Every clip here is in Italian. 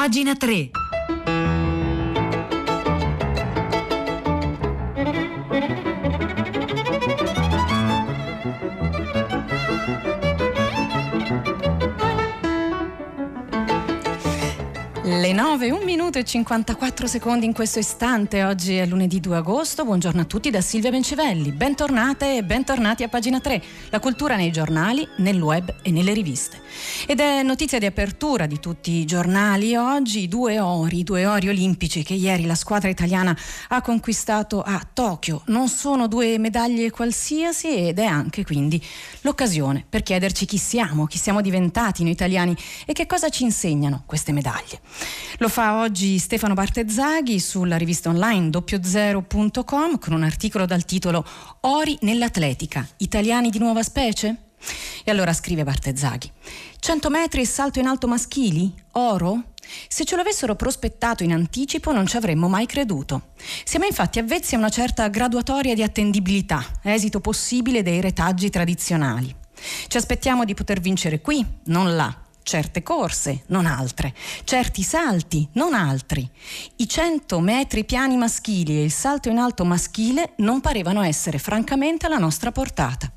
Pagina 3. 9, 1 minuto e 54 secondi in questo istante. Oggi è lunedì 2 agosto. Buongiorno a tutti da Silvia Bencivelli. Bentornate e bentornati a pagina 3. La cultura nei giornali, nel web e nelle riviste. Ed è notizia di apertura di tutti i giornali oggi due ori, due ori olimpici che ieri la squadra italiana ha conquistato a Tokyo. Non sono due medaglie qualsiasi ed è anche quindi l'occasione per chiederci chi siamo, chi siamo diventati noi italiani e che cosa ci insegnano queste medaglie. Lo fa oggi Stefano Bartezzaghi sulla rivista online doppiozero.com con un articolo dal titolo Ori nell'atletica, italiani di nuova specie? E allora scrive Bartezzaghi: 100 metri e salto in alto maschili? Oro? Se ce l'avessero prospettato in anticipo non ci avremmo mai creduto. Siamo infatti avvezzi a una certa graduatoria di attendibilità, esito possibile dei retaggi tradizionali. Ci aspettiamo di poter vincere qui, non là, certe corse, non altre, certi salti, non altri. I 100 metri piani maschili e il salto in alto maschile non parevano essere francamente alla nostra portata.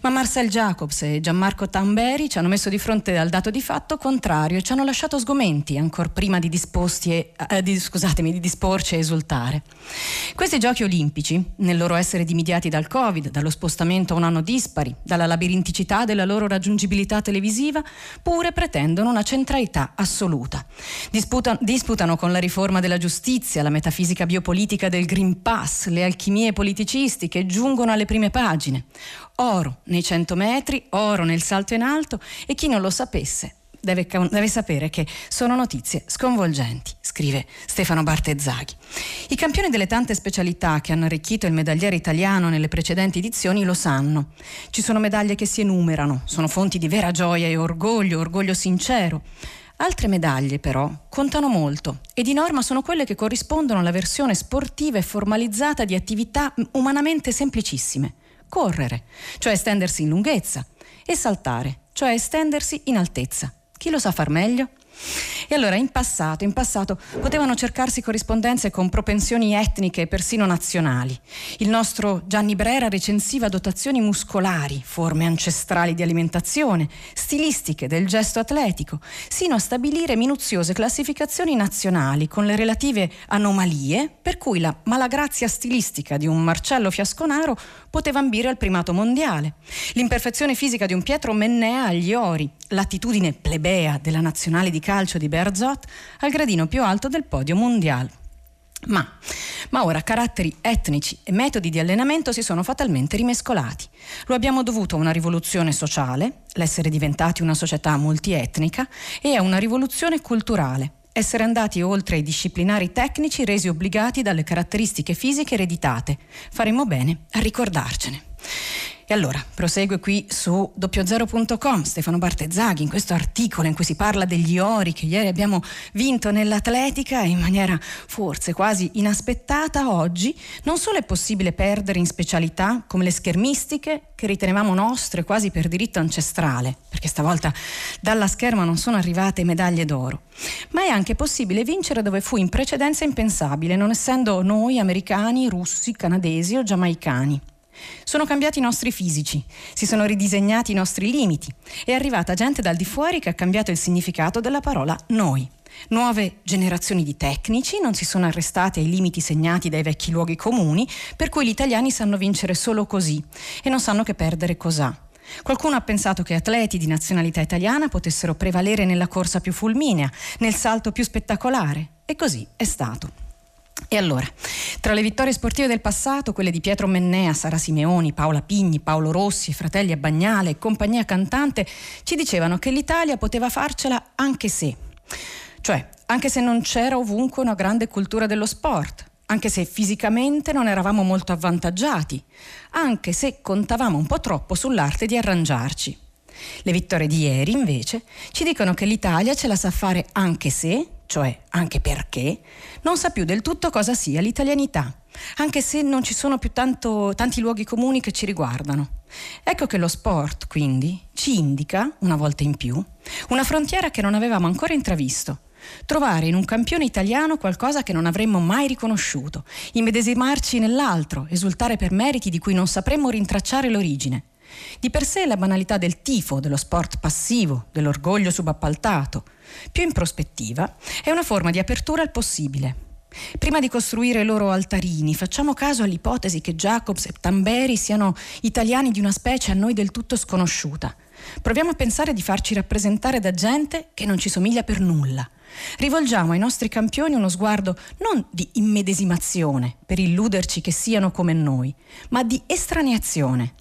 Ma Marcel Jacobs e Gianmarco Tamberi ci hanno messo di fronte al dato di fatto contrario e ci hanno lasciato sgomenti ancora prima di, e, eh, di, di disporci a esultare. Questi giochi olimpici, nel loro essere dimidiati dal Covid, dallo spostamento a un anno dispari, dalla labirinticità della loro raggiungibilità televisiva, pure pretendono una centralità assoluta. Disputa, disputano con la riforma della giustizia, la metafisica biopolitica del Green Pass, le alchimie politicistiche giungono alle prime pagine oro nei 100 metri, oro nel salto in alto e chi non lo sapesse Deve, deve, sapere che sono notizie sconvolgenti, scrive Stefano Bartezzaghi. I campioni delle tante specialità che hanno arricchito il medagliere italiano nelle precedenti edizioni lo sanno. Ci sono medaglie che si enumerano, sono fonti di vera gioia e orgoglio, orgoglio sincero. Altre medaglie però contano molto e di norma sono quelle che corrispondono alla versione sportiva e formalizzata di attività umanamente semplicissime correre, cioè estendersi in lunghezza, e saltare, cioè estendersi in altezza. Chi lo sa far meglio? E allora in passato, in passato potevano cercarsi corrispondenze con propensioni etniche e persino nazionali. Il nostro Gianni Brera recensiva dotazioni muscolari, forme ancestrali di alimentazione, stilistiche del gesto atletico, sino a stabilire minuziose classificazioni nazionali con le relative anomalie per cui la malagrazia stilistica di un Marcello Fiasconaro poteva ambire al primato mondiale, l'imperfezione fisica di un Pietro Mennea agli ori, l'attitudine plebea della nazionale di calcio di Berzot al gradino più alto del podio mondiale. Ma, ma, ora caratteri etnici e metodi di allenamento si sono fatalmente rimescolati. Lo abbiamo dovuto a una rivoluzione sociale, l'essere diventati una società multietnica, e a una rivoluzione culturale, essere andati oltre ai disciplinari tecnici resi obbligati dalle caratteristiche fisiche ereditate. Faremmo bene a ricordarcene. E allora, prosegue qui su doppiozero.com Stefano Bartezzaghi in questo articolo in cui si parla degli ori che ieri abbiamo vinto nell'atletica in maniera forse quasi inaspettata oggi. Non solo è possibile perdere in specialità come le schermistiche che ritenevamo nostre quasi per diritto ancestrale, perché stavolta dalla scherma non sono arrivate medaglie d'oro, ma è anche possibile vincere dove fu in precedenza impensabile, non essendo noi americani, russi, canadesi o giamaicani. Sono cambiati i nostri fisici, si sono ridisegnati i nostri limiti. È arrivata gente dal di fuori che ha cambiato il significato della parola noi. Nuove generazioni di tecnici non si sono arrestate ai limiti segnati dai vecchi luoghi comuni, per cui gli italiani sanno vincere solo così e non sanno che perdere cos'ha. Qualcuno ha pensato che atleti di nazionalità italiana potessero prevalere nella corsa più fulminea, nel salto più spettacolare, e così è stato. E allora, tra le vittorie sportive del passato, quelle di Pietro Mennea, Sara Simeoni, Paola Pigni, Paolo Rossi, fratelli a Bagnale e compagnia cantante, ci dicevano che l'Italia poteva farcela anche se. Cioè, anche se non c'era ovunque una grande cultura dello sport, anche se fisicamente non eravamo molto avvantaggiati, anche se contavamo un po' troppo sull'arte di arrangiarci. Le vittorie di ieri, invece, ci dicono che l'Italia ce la sa fare anche se, cioè anche perché, non sa più del tutto cosa sia l'italianità, anche se non ci sono più tanto, tanti luoghi comuni che ci riguardano. Ecco che lo sport, quindi, ci indica, una volta in più, una frontiera che non avevamo ancora intravisto, Trovare in un campione italiano qualcosa che non avremmo mai riconosciuto, immedesimarci nell'altro, esultare per meriti di cui non sapremmo rintracciare l'origine. Di per sé la banalità del tifo, dello sport passivo, dell'orgoglio subappaltato. Più in prospettiva è una forma di apertura al possibile. Prima di costruire i loro altarini, facciamo caso all'ipotesi che Jacobs e Tamberi siano italiani di una specie a noi del tutto sconosciuta. Proviamo a pensare di farci rappresentare da gente che non ci somiglia per nulla. Rivolgiamo ai nostri campioni uno sguardo non di immedesimazione, per illuderci che siano come noi, ma di estraneazione,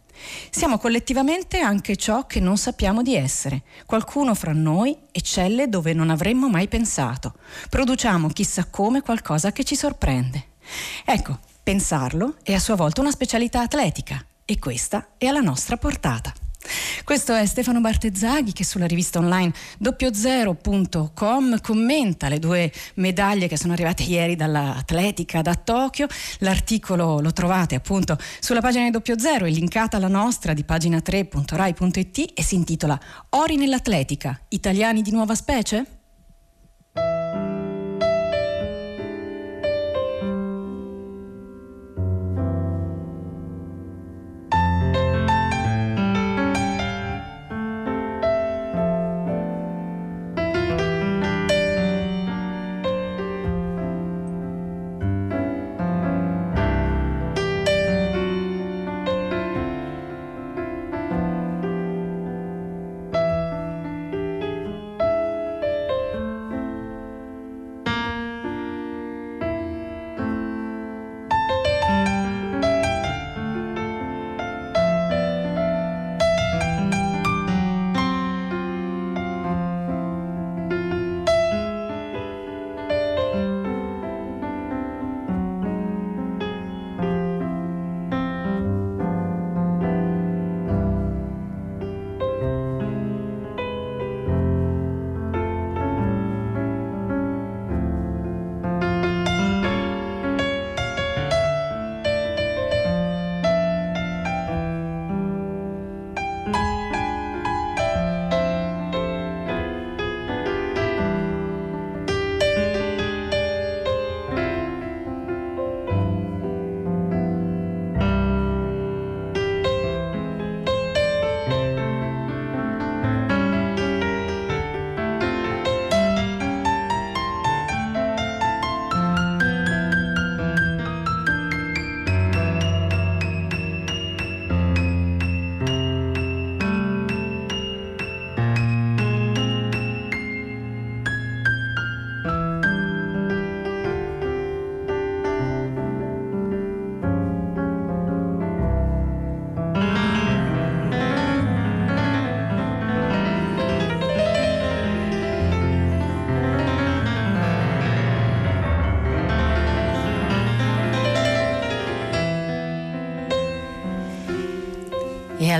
siamo collettivamente anche ciò che non sappiamo di essere. Qualcuno fra noi eccelle dove non avremmo mai pensato. Produciamo chissà come qualcosa che ci sorprende. Ecco, pensarlo è a sua volta una specialità atletica e questa è alla nostra portata. Questo è Stefano Bartezzaghi che sulla rivista online doppiozero.com commenta le due medaglie che sono arrivate ieri dall'atletica da Tokyo. L'articolo lo trovate appunto sulla pagina di doppio zero, è linkata alla nostra di pagina 3.rai.it e si intitola Ori nell'atletica, italiani di nuova specie?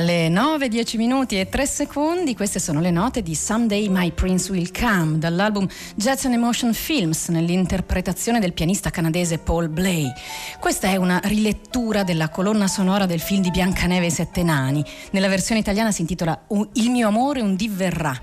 Alle 9, 10 minuti e 3 secondi, queste sono le note di Someday My Prince Will Come dall'album Jets and Emotion Films nell'interpretazione del pianista canadese Paul Blay. Questa è una rilettura della colonna sonora del film di Biancaneve e Sette Nani. Nella versione italiana si intitola Il mio amore un diverrà.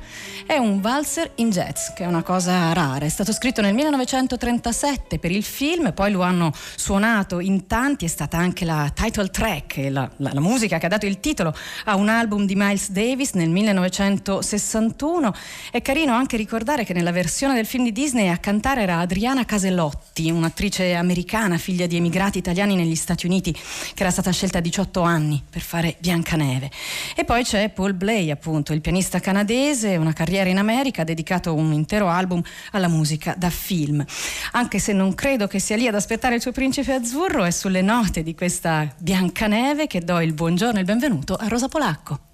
È un valzer in jazz, che è una cosa rara. È stato scritto nel 1937 per il film, poi lo hanno suonato in tanti, è stata anche la title track, la, la, la musica che ha dato il titolo a un album di Miles Davis nel 1961. È carino anche ricordare che nella versione del film di Disney a cantare era Adriana Casellotti, un'attrice americana, figlia di emigrati italiani negli Stati Uniti, che era stata scelta a 18 anni per fare Biancaneve. E poi c'è Paul Blay, appunto, il pianista canadese, una carriera in America, ha dedicato un intero album alla musica da film. Anche se non credo che sia lì ad aspettare il suo principe azzurro, è sulle note di questa Biancaneve che do il buongiorno e il benvenuto a Rosa Polacco.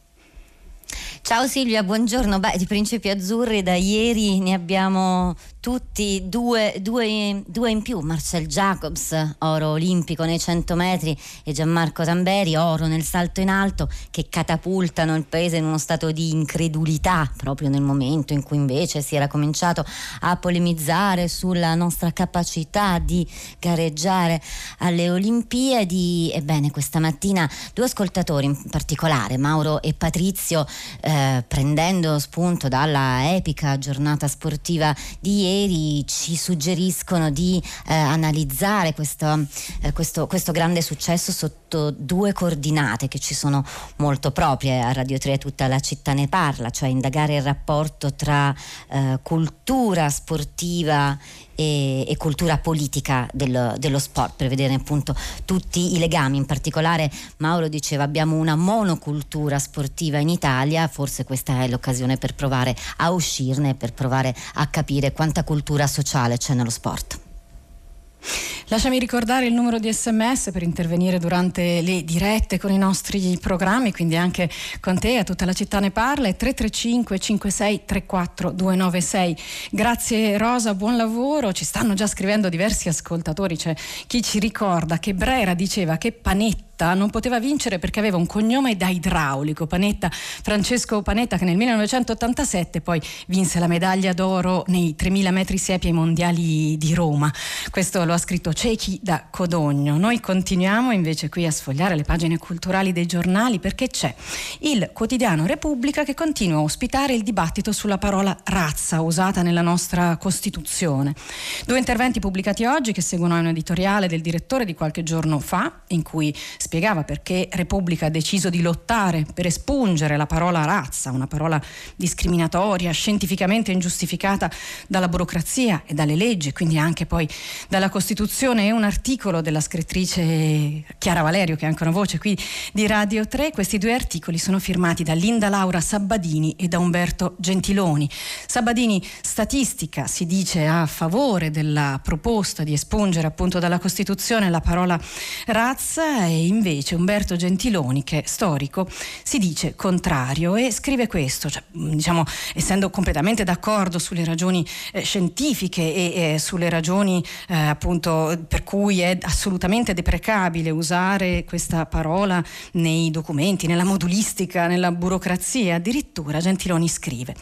Ciao Silvia, buongiorno. Beh, di Principi Azzurri da ieri ne abbiamo tutti due, due, due, in più, Marcel Jacobs, oro olimpico nei 100 metri e Gianmarco Tamberi, oro nel salto in alto, che catapultano il paese in uno stato di incredulità, proprio nel momento in cui invece si era cominciato a polemizzare sulla nostra capacità di gareggiare alle Olimpiadi. Ebbene, questa mattina due ascoltatori in particolare, Mauro e Patrizio, eh, prendendo spunto dalla epica giornata sportiva di ieri, ieri ci suggeriscono di eh, analizzare questo, eh, questo, questo, grande successo sotto due coordinate che ci sono molto proprie. A Radio 3 tutta la città ne parla, cioè indagare il rapporto tra eh, cultura sportiva e, e cultura politica dello, dello, sport per vedere appunto tutti i legami. In particolare Mauro diceva abbiamo una monocultura sportiva in Italia. Forse questa è l'occasione per provare a uscirne per provare a capire quanta cultura sociale c'è nello sport Lasciami ricordare il numero di sms per intervenire durante le dirette con i nostri programmi, quindi anche con te, a tutta la città ne parla, è 335 56 34 296. Grazie Rosa, buon lavoro, ci stanno già scrivendo diversi ascoltatori, c'è chi ci ricorda che Brera diceva che Panetti Panetta non poteva vincere perché aveva un cognome da idraulico. Panetta, Francesco Panetta che nel 1987 poi vinse la medaglia d'oro nei 3000 metri siepi ai mondiali di Roma. Questo lo ha scritto Ciechi da Codogno. Noi continuiamo invece qui a sfogliare le pagine culturali dei giornali perché c'è il quotidiano Repubblica che continua a ospitare il dibattito sulla parola razza usata nella nostra Costituzione. Due interventi pubblicati oggi che seguono un editoriale del direttore di qualche giorno fa in cui spiegava perché Repubblica ha deciso di lottare per espungere la parola razza, una parola discriminatoria, scientificamente ingiustificata dalla burocrazia e dalle leggi, quindi anche poi dalla Costituzione e un articolo della scrittrice Chiara Valerio, che è anche una voce qui di Radio 3. Questi due articoli sono firmati da Linda Laura Sabbadini e da Umberto Gentiloni. Sabbadini, statistica, si dice a favore della proposta di espungere appunto dalla Costituzione la parola razza e invece Umberto Gentiloni, che è storico, si dice contrario e scrive questo, cioè, diciamo, essendo completamente d'accordo sulle ragioni eh, scientifiche e, e, sulle ragioni eh, appunto per cui è assolutamente deprecabile usare questa parola nei documenti, nella modulistica, nella burocrazia, addirittura Gentiloni scrive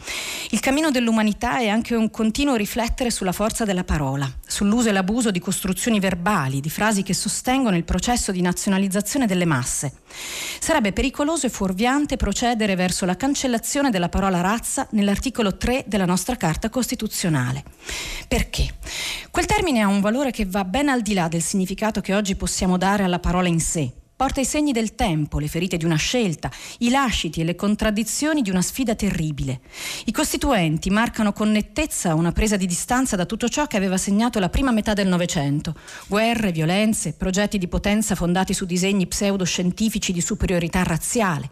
il cammino dell'umanità è anche un continuo riflettere sulla forza della parola, sull'uso e l'abuso di costruzioni verbali, di frasi che sostengono il processo di nazionalizzazione polarizzazione delle masse. Sarebbe pericoloso e fuorviante procedere verso la cancellazione della parola razza nell'articolo 3 della nostra Carta Costituzionale. Perché? Quel termine ha un valore che va ben al di là del significato che oggi possiamo dare alla parola in sé porta i segni del tempo, le ferite di una scelta, i lasciti e le contraddizioni di una sfida terribile. I costituenti marcano con nettezza una presa di distanza da tutto ciò che aveva segnato la prima metà del Novecento. Guerre, violenze, progetti di potenza fondati su disegni pseudoscientifici di superiorità razziale.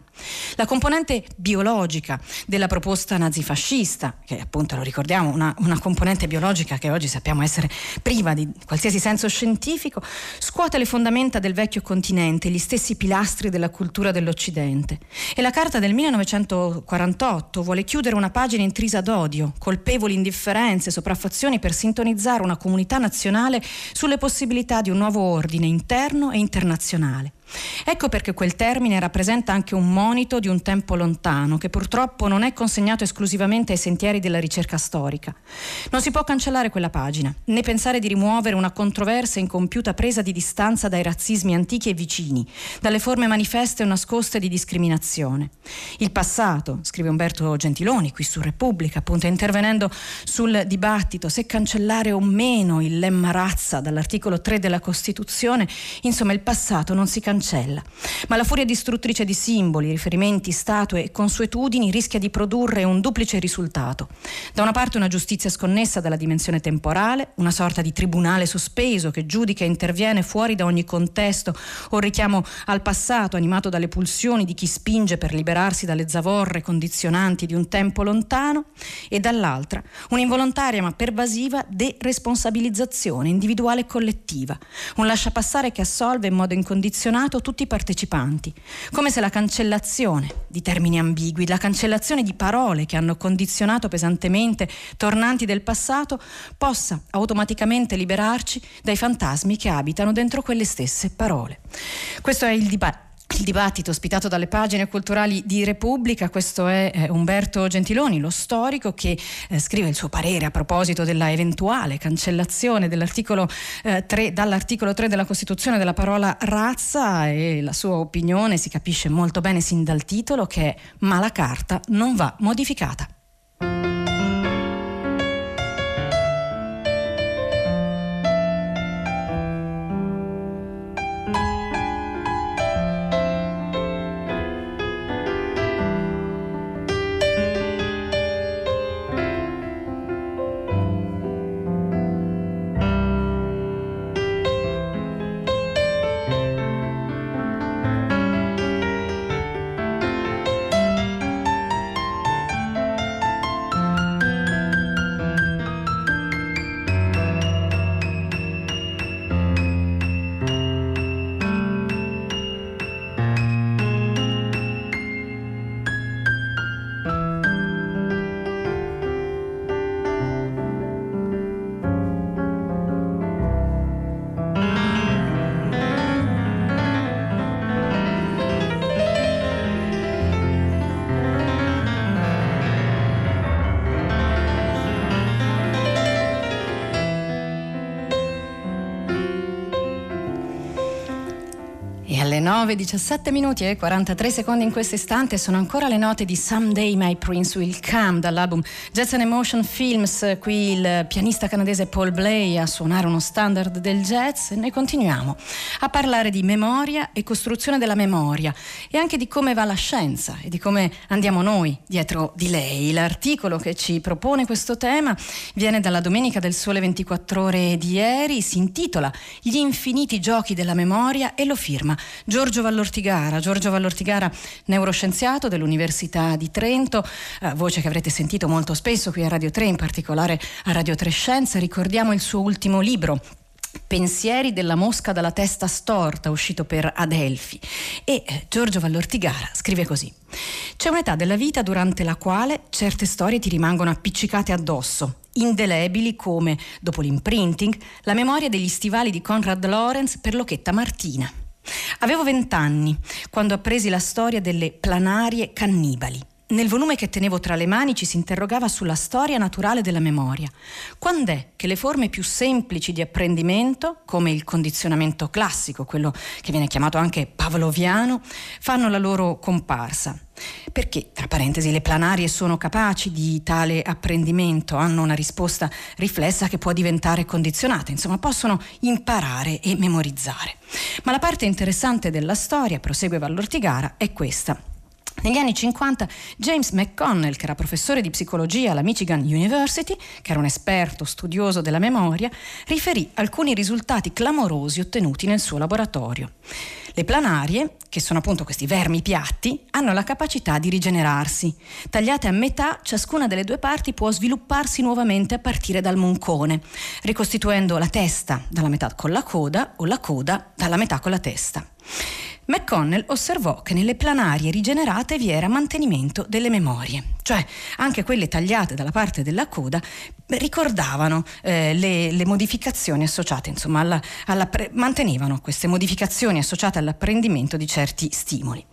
La componente biologica della proposta nazifascista, che appunto lo ricordiamo, una, una, componente biologica che oggi sappiamo essere priva di qualsiasi senso scientifico, scuote le fondamenta del vecchio continente, gli stessi pilastri della cultura dell'Occidente. E la Carta del 1948 vuole chiudere una pagina intrisa d'odio, colpevoli indifferenze, sopraffazioni per sintonizzare una comunità nazionale sulle possibilità di un nuovo ordine interno e internazionale. Ecco perché quel termine rappresenta anche un monito di un tempo lontano, che purtroppo non è consegnato esclusivamente ai sentieri della ricerca storica. Non si può cancellare quella pagina, né pensare di rimuovere una controversa e incompiuta presa di distanza dai razzismi antichi e vicini, dalle forme manifeste o nascoste di discriminazione. Il passato, scrive Umberto Gentiloni qui su Repubblica, appunto intervenendo sul dibattito se cancellare o meno il lemma razza dall'articolo 3 della Costituzione, insomma il passato non si cancella cancella. Ma la furia distruttrice di simboli, riferimenti, statue e consuetudini rischia di produrre un duplice risultato. Da una parte una giustizia sconnessa dalla dimensione temporale, una sorta di tribunale sospeso che giudica e interviene fuori da ogni contesto o richiamo al passato animato dalle pulsioni di chi spinge per liberarsi dalle zavorre condizionanti di un tempo lontano e dall'altra un'involontaria ma pervasiva deresponsabilizzazione individuale e collettiva, un lasciapassare che assolve in modo incondizionato impegnato tutti i partecipanti, come se la cancellazione di termini ambigui, la cancellazione di parole che hanno condizionato pesantemente tornanti del passato possa automaticamente liberarci dai fantasmi che abitano dentro quelle stesse parole. Questo è il dibattito il dibattito ospitato dalle pagine culturali di Repubblica, questo è eh, Umberto Gentiloni, lo storico che eh, scrive il suo parere a proposito della eventuale cancellazione dell'articolo, eh, 3, dall'articolo 3 della Costituzione della parola razza e la sua opinione si capisce molto bene sin dal titolo che è ma la carta non va modificata. 9, minuti e 43 secondi in questo istante sono ancora le note di Someday My Prince Will Come dall'album Jazz and Emotion Films. Qui il pianista canadese Paul Blay a suonare uno standard del jazz. Noi continuiamo a parlare di memoria e costruzione della memoria e anche di come va la scienza e di come andiamo noi dietro di lei. L'articolo che ci propone questo tema viene dalla Domenica del Sole 24 ore di ieri, si intitola Gli infiniti giochi della memoria e lo firma Giorgio Vallortigara. Giorgio Vallortigara, neuroscienziato dell'Università di Trento, eh, voce che avrete sentito molto spesso qui a Radio 3, in particolare a Radio 3 Scienza. Ricordiamo il suo ultimo libro, Pensieri della mosca dalla testa storta, uscito per Adelphi. E eh, Giorgio Vallortigara scrive così: C'è un'età della vita durante la quale certe storie ti rimangono appiccicate addosso, indelebili come, dopo l'imprinting, la memoria degli stivali di Conrad Lorenz per Lochetta Martina. Avevo vent'anni quando appresi la storia delle planarie cannibali. Nel volume che tenevo tra le mani ci si interrogava sulla storia naturale della memoria. Quando è che le forme più semplici di apprendimento, come il condizionamento classico, quello che viene chiamato anche pavloviano, fanno la loro comparsa? Perché, tra parentesi, le planarie sono capaci di tale apprendimento, hanno una risposta riflessa che può diventare condizionata, insomma possono imparare e memorizzare. Ma la parte interessante della storia, prosegue Vallortigara, è questa. Negli anni 50 James McConnell, che era professore di psicologia alla Michigan University, che era un esperto studioso della memoria, riferì alcuni risultati clamorosi ottenuti nel suo laboratorio. Le planarie, che sono appunto questi vermi piatti, hanno la capacità di rigenerarsi. Tagliate a metà, ciascuna delle due parti può svilupparsi nuovamente a partire dal moncone, ricostituendo la testa dalla metà con la coda o la coda dalla metà con la testa. McConnell osservò che nelle planarie rigenerate vi era mantenimento delle memorie, cioè anche quelle tagliate dalla parte della coda ricordavano eh, le, le, modificazioni associate, insomma, alla, alla pre- mantenevano queste modificazioni associate all'apprendimento di certi stimoli.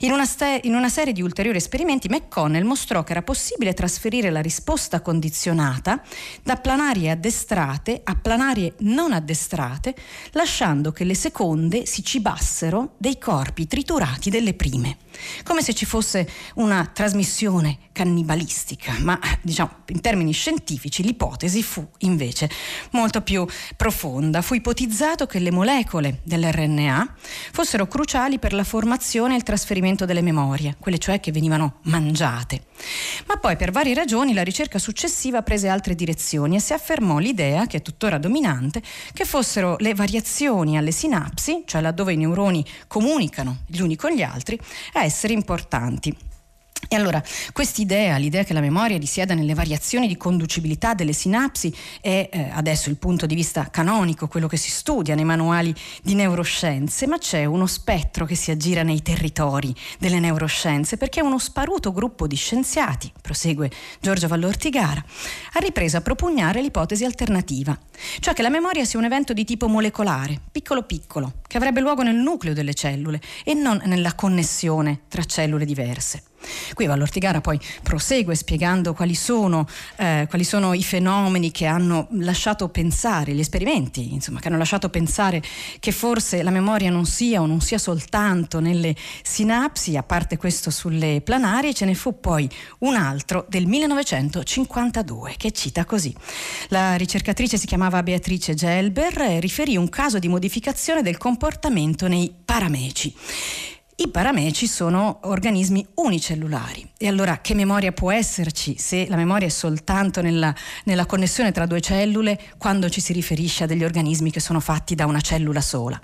In una, ste- in una serie di ulteriori esperimenti McConnell mostrò che era possibile trasferire la risposta condizionata da planarie addestrate a planarie non addestrate, lasciando che le seconde si cibassero dei corpi triturati delle prime come se ci fosse una trasmissione cannibalistica, ma diciamo in termini scientifici l'ipotesi fu invece molto più profonda. Fu ipotizzato che le molecole dell'RNA fossero cruciali per la formazione e il trasferimento delle memorie, quelle cioè che venivano mangiate. Ma poi per varie ragioni la ricerca successiva prese altre direzioni e si affermò l'idea, che è tuttora dominante, che fossero le variazioni alle sinapsi, cioè laddove i neuroni comunicano gli uni con gli altri, essere importanti. E allora quest'idea, l'idea che la memoria risieda nelle variazioni di conducibilità delle sinapsi è eh, adesso il punto di vista canonico, quello che si studia nei manuali di neuroscienze, ma c'è uno spettro che si aggira nei territori delle neuroscienze perché uno sparuto gruppo di scienziati, prosegue Giorgio Vallortigara, ha ripreso a propugnare l'ipotesi alternativa, cioè che la memoria sia un evento di tipo molecolare, piccolo piccolo, che avrebbe luogo nel nucleo delle cellule e non nella connessione tra cellule diverse. Qui Vallortigara poi prosegue spiegando quali sono, eh, quali sono, i fenomeni che hanno lasciato pensare, gli esperimenti insomma, che hanno lasciato pensare che forse la memoria non sia o non sia soltanto nelle sinapsi, a parte questo sulle planarie, ce ne fu poi un altro del 1952 che cita così. La ricercatrice si chiamava Beatrice Gelber e riferì un caso di modificazione del comportamento nei parameci. I parameci sono organismi unicellulari e allora che memoria può esserci se la memoria è soltanto nella, nella, connessione tra due cellule quando ci si riferisce a degli organismi che sono fatti da una cellula sola?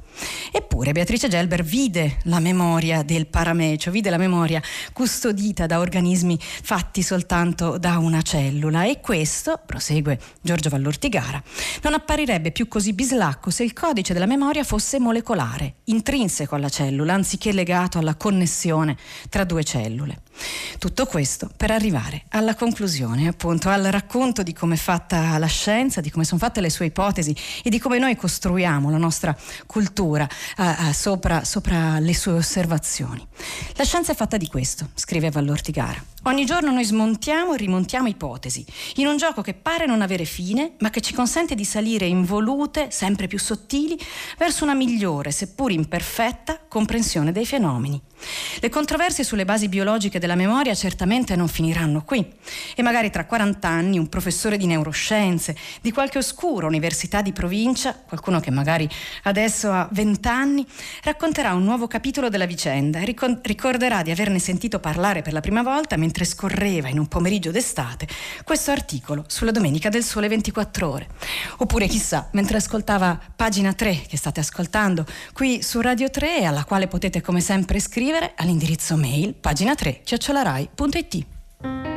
Eppure Beatrice Gelber vide la memoria del paramecio, vide la memoria custodita da organismi fatti soltanto da una cellula e questo, prosegue Giorgio Vallortigara, non apparirebbe più così bislacco se il codice della memoria fosse molecolare, intrinseco alla cellula, anziché legato legato alla connessione tra due cellule. Tutto questo per arrivare alla conclusione, appunto, al racconto di come è fatta la scienza, di come sono fatte le sue ipotesi e di come noi costruiamo la nostra cultura uh, uh, sopra, sopra le sue osservazioni. La scienza è fatta di questo, scrive Vallortigara. Ogni giorno noi smontiamo e rimontiamo ipotesi, in un gioco che pare non avere fine, ma che ci consente di salire in volute sempre più sottili verso una migliore, seppur imperfetta, comprensione dei fenomeni. Le controversie sulle basi biologiche della memoria certamente non finiranno qui e magari tra 40 anni un professore di neuroscienze di qualche oscura università di provincia, qualcuno che magari adesso ha 20 anni, racconterà un nuovo capitolo della vicenda e ricorderà di averne sentito parlare per la prima volta mentre scorreva in un pomeriggio d'estate questo articolo sulla Domenica del Sole 24 ore. Oppure chissà, mentre ascoltava pagina 3 che state ascoltando qui su Radio 3 alla quale potete come sempre scrivere scrivere all'indirizzo mail pagina 3 chiocciolarai.it.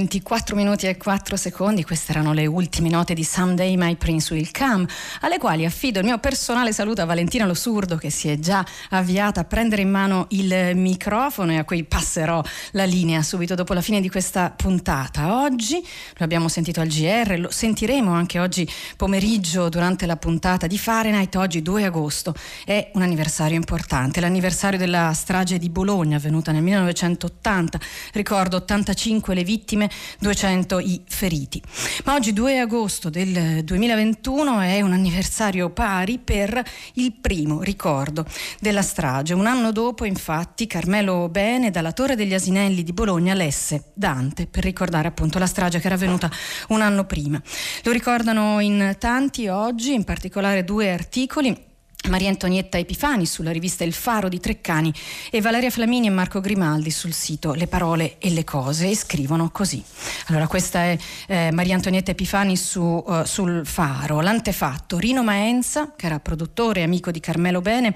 24 minuti e 4 secondi, queste erano le ultime note di Someday My Prince Will Come, alle quali affido il mio personale saluto a Valentina Lo che si è già avviata a prendere in mano il microfono e a cui passerò la linea subito dopo la fine di questa puntata. Oggi lo abbiamo sentito al GR, lo sentiremo anche oggi pomeriggio durante la puntata di Fahrenheit, oggi 2 agosto, è un anniversario importante, l'anniversario della strage di Bologna avvenuta nel 1980, ricordo 85 5 le vittime, 200 i feriti. Ma oggi 2 agosto del 2021 è un anniversario pari per il primo ricordo della strage. Un anno dopo, infatti, Carmelo Bene dalla Torre degli Asinelli di Bologna lesse Dante per ricordare appunto la strage che era avvenuta un anno prima. Lo ricordano in tanti oggi, in particolare due articoli Maria Antonietta Epifani sulla rivista Il Faro di Treccani e Valeria Flamini e Marco Grimaldi sul sito Le parole e le cose e scrivono così. Allora questa è eh, Maria Antonietta Epifani su, uh, sul Faro. L'antefatto Rino Maenza, che era produttore e amico di Carmelo Bene,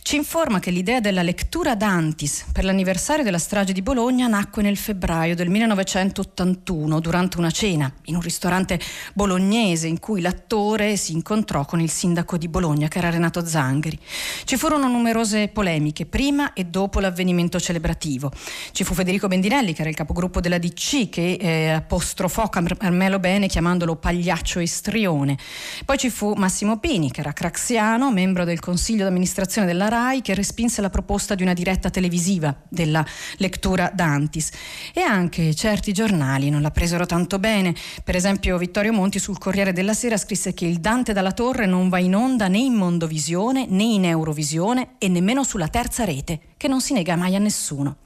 ci informa che l'idea della lettura d'Antis per l'anniversario della strage di Bologna nacque nel febbraio del 1981 durante una cena in un ristorante bolognese in cui l'attore si incontrò con il sindaco di Bologna che era Renato Zangheri. Ci furono numerose polemiche prima e dopo l'avvenimento celebrativo. Ci fu Federico Bendinelli, che era il capogruppo della DC, che eh, apostrofò Carmelo Bene chiamandolo pagliaccio e strione. Poi ci fu Massimo Pini, che era craxiano, membro del consiglio d'amministrazione della RAI, che respinse la proposta di una diretta televisiva della lettura d'Antis. E anche certi giornali non la presero tanto bene. Per esempio Vittorio Monti sul Corriere della Sera scrisse che il Dante dalla Torre non va in onda né in Mondovisione televisione né in Eurovisione e nemmeno sulla terza rete, che non si nega mai a nessuno.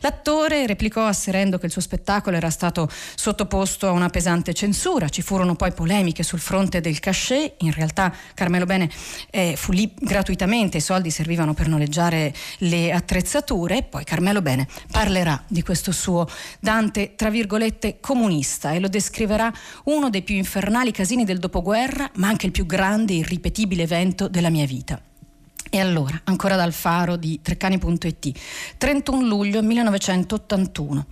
L'attore replicò asserendo che il suo spettacolo era stato sottoposto a una pesante censura, ci furono poi polemiche sul fronte del cachet, in realtà Carmelo Bene eh, fu lì gratuitamente, i soldi servivano per noleggiare le attrezzature e poi Carmelo Bene parlerà di questo suo Dante, tra virgolette, comunista e lo descriverà uno dei più infernali casini del dopoguerra, ma anche il più grande e irripetibile evento della mia vita. E allora, ancora dal faro di treccani.it, 31 luglio 1981.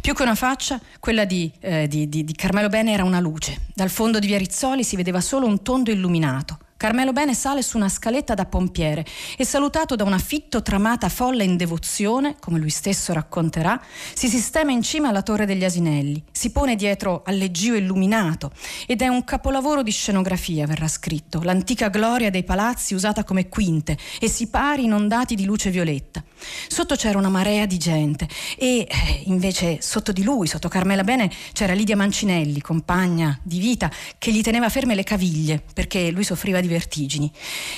Più che una faccia, quella di, eh, di, di, di Carmelo Bene era una luce. Dal fondo di Via Rizzoli si vedeva solo un tondo illuminato. Carmelo Bene sale su una scaletta da pompiere e salutato da una fitto tramata folla in devozione, come lui stesso racconterà, si sistema in cima alla torre degli asinelli, si pone dietro al leggio illuminato ed è un capolavoro di scenografia, verrà scritto, l'antica gloria dei palazzi usata come quinte e si pari inondati di luce violetta. Sotto c'era una marea di gente e eh, invece sotto di lui, sotto Carmela Bene, c'era Lidia Mancinelli, compagna di vita, che gli teneva ferme le caviglie perché lui soffriva di vertigini.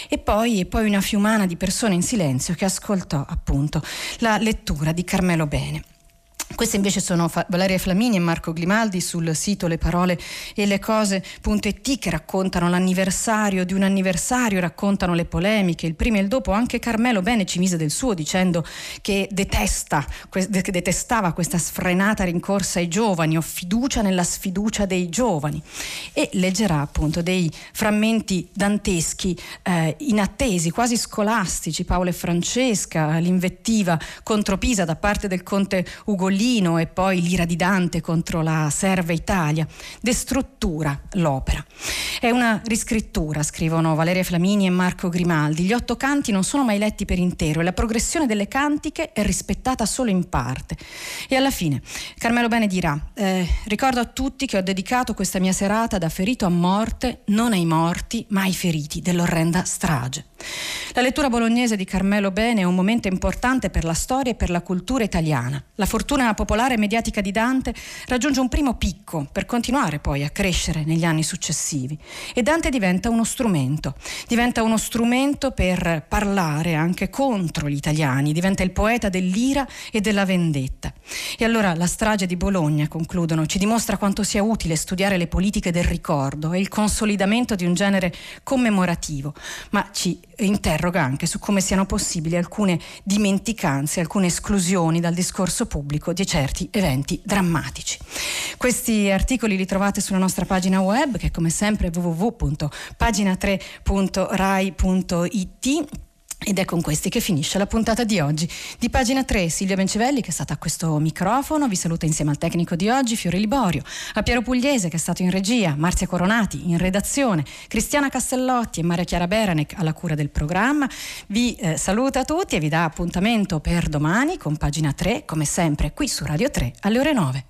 E poi, e poi una fiumana di persone in silenzio che ascoltò appunto la lettura di Carmelo Bene. Queste invece sono Valeria Flamini e Marco Grimaldi sul sito Le parole e le cose.it che raccontano l'anniversario di un anniversario, raccontano le polemiche, il prima e il dopo. Anche Carmelo Bene ci mise del suo dicendo che, detesta, che detestava questa sfrenata rincorsa ai giovani, ho fiducia nella sfiducia dei giovani. E leggerà appunto dei frammenti danteschi eh, inattesi, quasi scolastici, Paolo e Francesca, l'invettiva contro Pisa da parte del conte Ugolino Ugolino e poi l'ira di Dante contro la Serva Italia, destruttura l'opera. È una riscrittura, scrivono Valeria Flamini e Marco Grimaldi. Gli otto canti non sono mai letti per intero e la progressione delle cantiche è rispettata solo in parte. E alla fine Carmelo Bene dirà: eh, Ricordo a tutti che ho dedicato questa mia serata da ferito a morte, non ai morti, ma ai feriti dell'orrenda strage. La lettura bolognese di Carmelo Bene è un momento importante per la storia e per la cultura italiana. La fortuna popolare e mediatica di Dante raggiunge un primo picco per continuare poi a crescere negli anni successivi. E Dante diventa uno strumento, diventa uno strumento per parlare anche contro gli italiani, diventa il poeta dell'ira e della vendetta. E allora la strage di Bologna, concludono, ci dimostra quanto sia utile studiare le politiche del ricordo e il consolidamento di un genere commemorativo, ma ci interroga anche su come siano possibili alcune dimenticanze, alcune esclusioni dal discorso pubblico di certi eventi drammatici. Questi articoli li trovate sulla nostra pagina web che è come sempre www.pagina3.rai.it ed è con questi che finisce la puntata di oggi. Di pagina 3 Silvia Bencivelli che è stata a questo microfono, vi saluta insieme al tecnico di oggi Fiore Liborio, a Piero Pugliese che è stato in regia, Marzia Coronati in redazione, Cristiana Castellotti e Maria Chiara Beranec alla cura del programma. Vi eh, saluta tutti e vi dà appuntamento per domani con pagina 3 come sempre qui su Radio 3 alle ore 9.